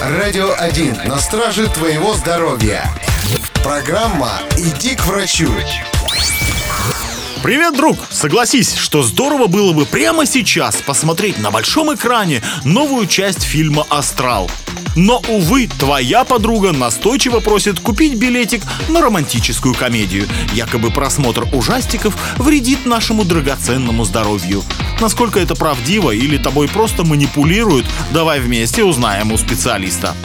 Радио 1 на страже твоего здоровья. Программа «Иди к врачу». Привет, друг! Согласись, что здорово было бы прямо сейчас посмотреть на большом экране новую часть фильма «Астрал». Но, увы, твоя подруга настойчиво просит купить билетик на романтическую комедию. Якобы просмотр ужастиков вредит нашему драгоценному здоровью. Насколько это правдиво или тобой просто манипулируют, давай вместе узнаем у специалиста.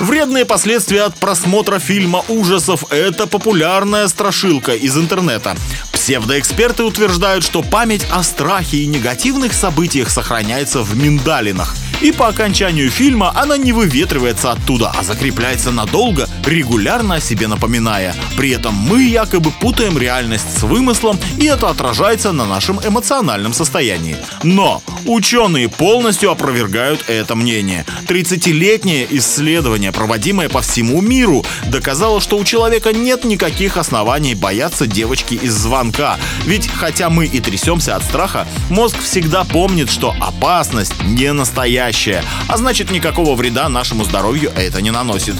Вредные последствия от просмотра фильма ужасов – это популярная страшилка из интернета. Псевдоэксперты утверждают, что память о страхе и негативных событиях сохраняется в миндалинах. И по окончанию фильма она не выветривается оттуда, а закрепляется надолго, регулярно о себе напоминая. При этом мы якобы путаем реальность с вымыслом, и это отражается на нашем эмоциональном состоянии. Но ученые полностью опровергают это мнение. 30-летнее исследование, проводимое по всему миру, доказало, что у человека нет никаких оснований бояться девочки из звонка. Ведь хотя мы и трясемся от страха, мозг всегда помнит, что опасность не настоящая настоящее, а значит никакого вреда нашему здоровью это не наносит.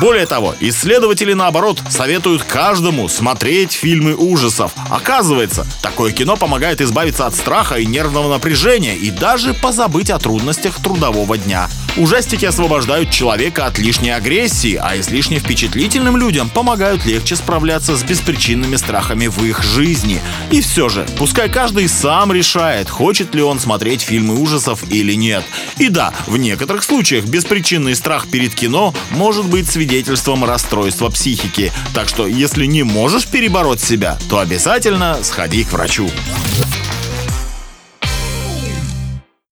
Более того, исследователи наоборот советуют каждому смотреть фильмы ужасов. Оказывается, такое кино помогает избавиться от страха и нервного напряжения и даже позабыть о трудностях трудового дня. Ужастики освобождают человека от лишней агрессии, а излишне впечатлительным людям помогают легче справляться с беспричинными страхами в их жизни. И все же, пускай каждый сам решает, хочет ли он смотреть фильмы ужасов или нет. И да, в некоторых случаях беспричинный страх перед кино может быть свидетельством расстройства психики. Так что, если не можешь перебороть себя, то обязательно сходи к врачу.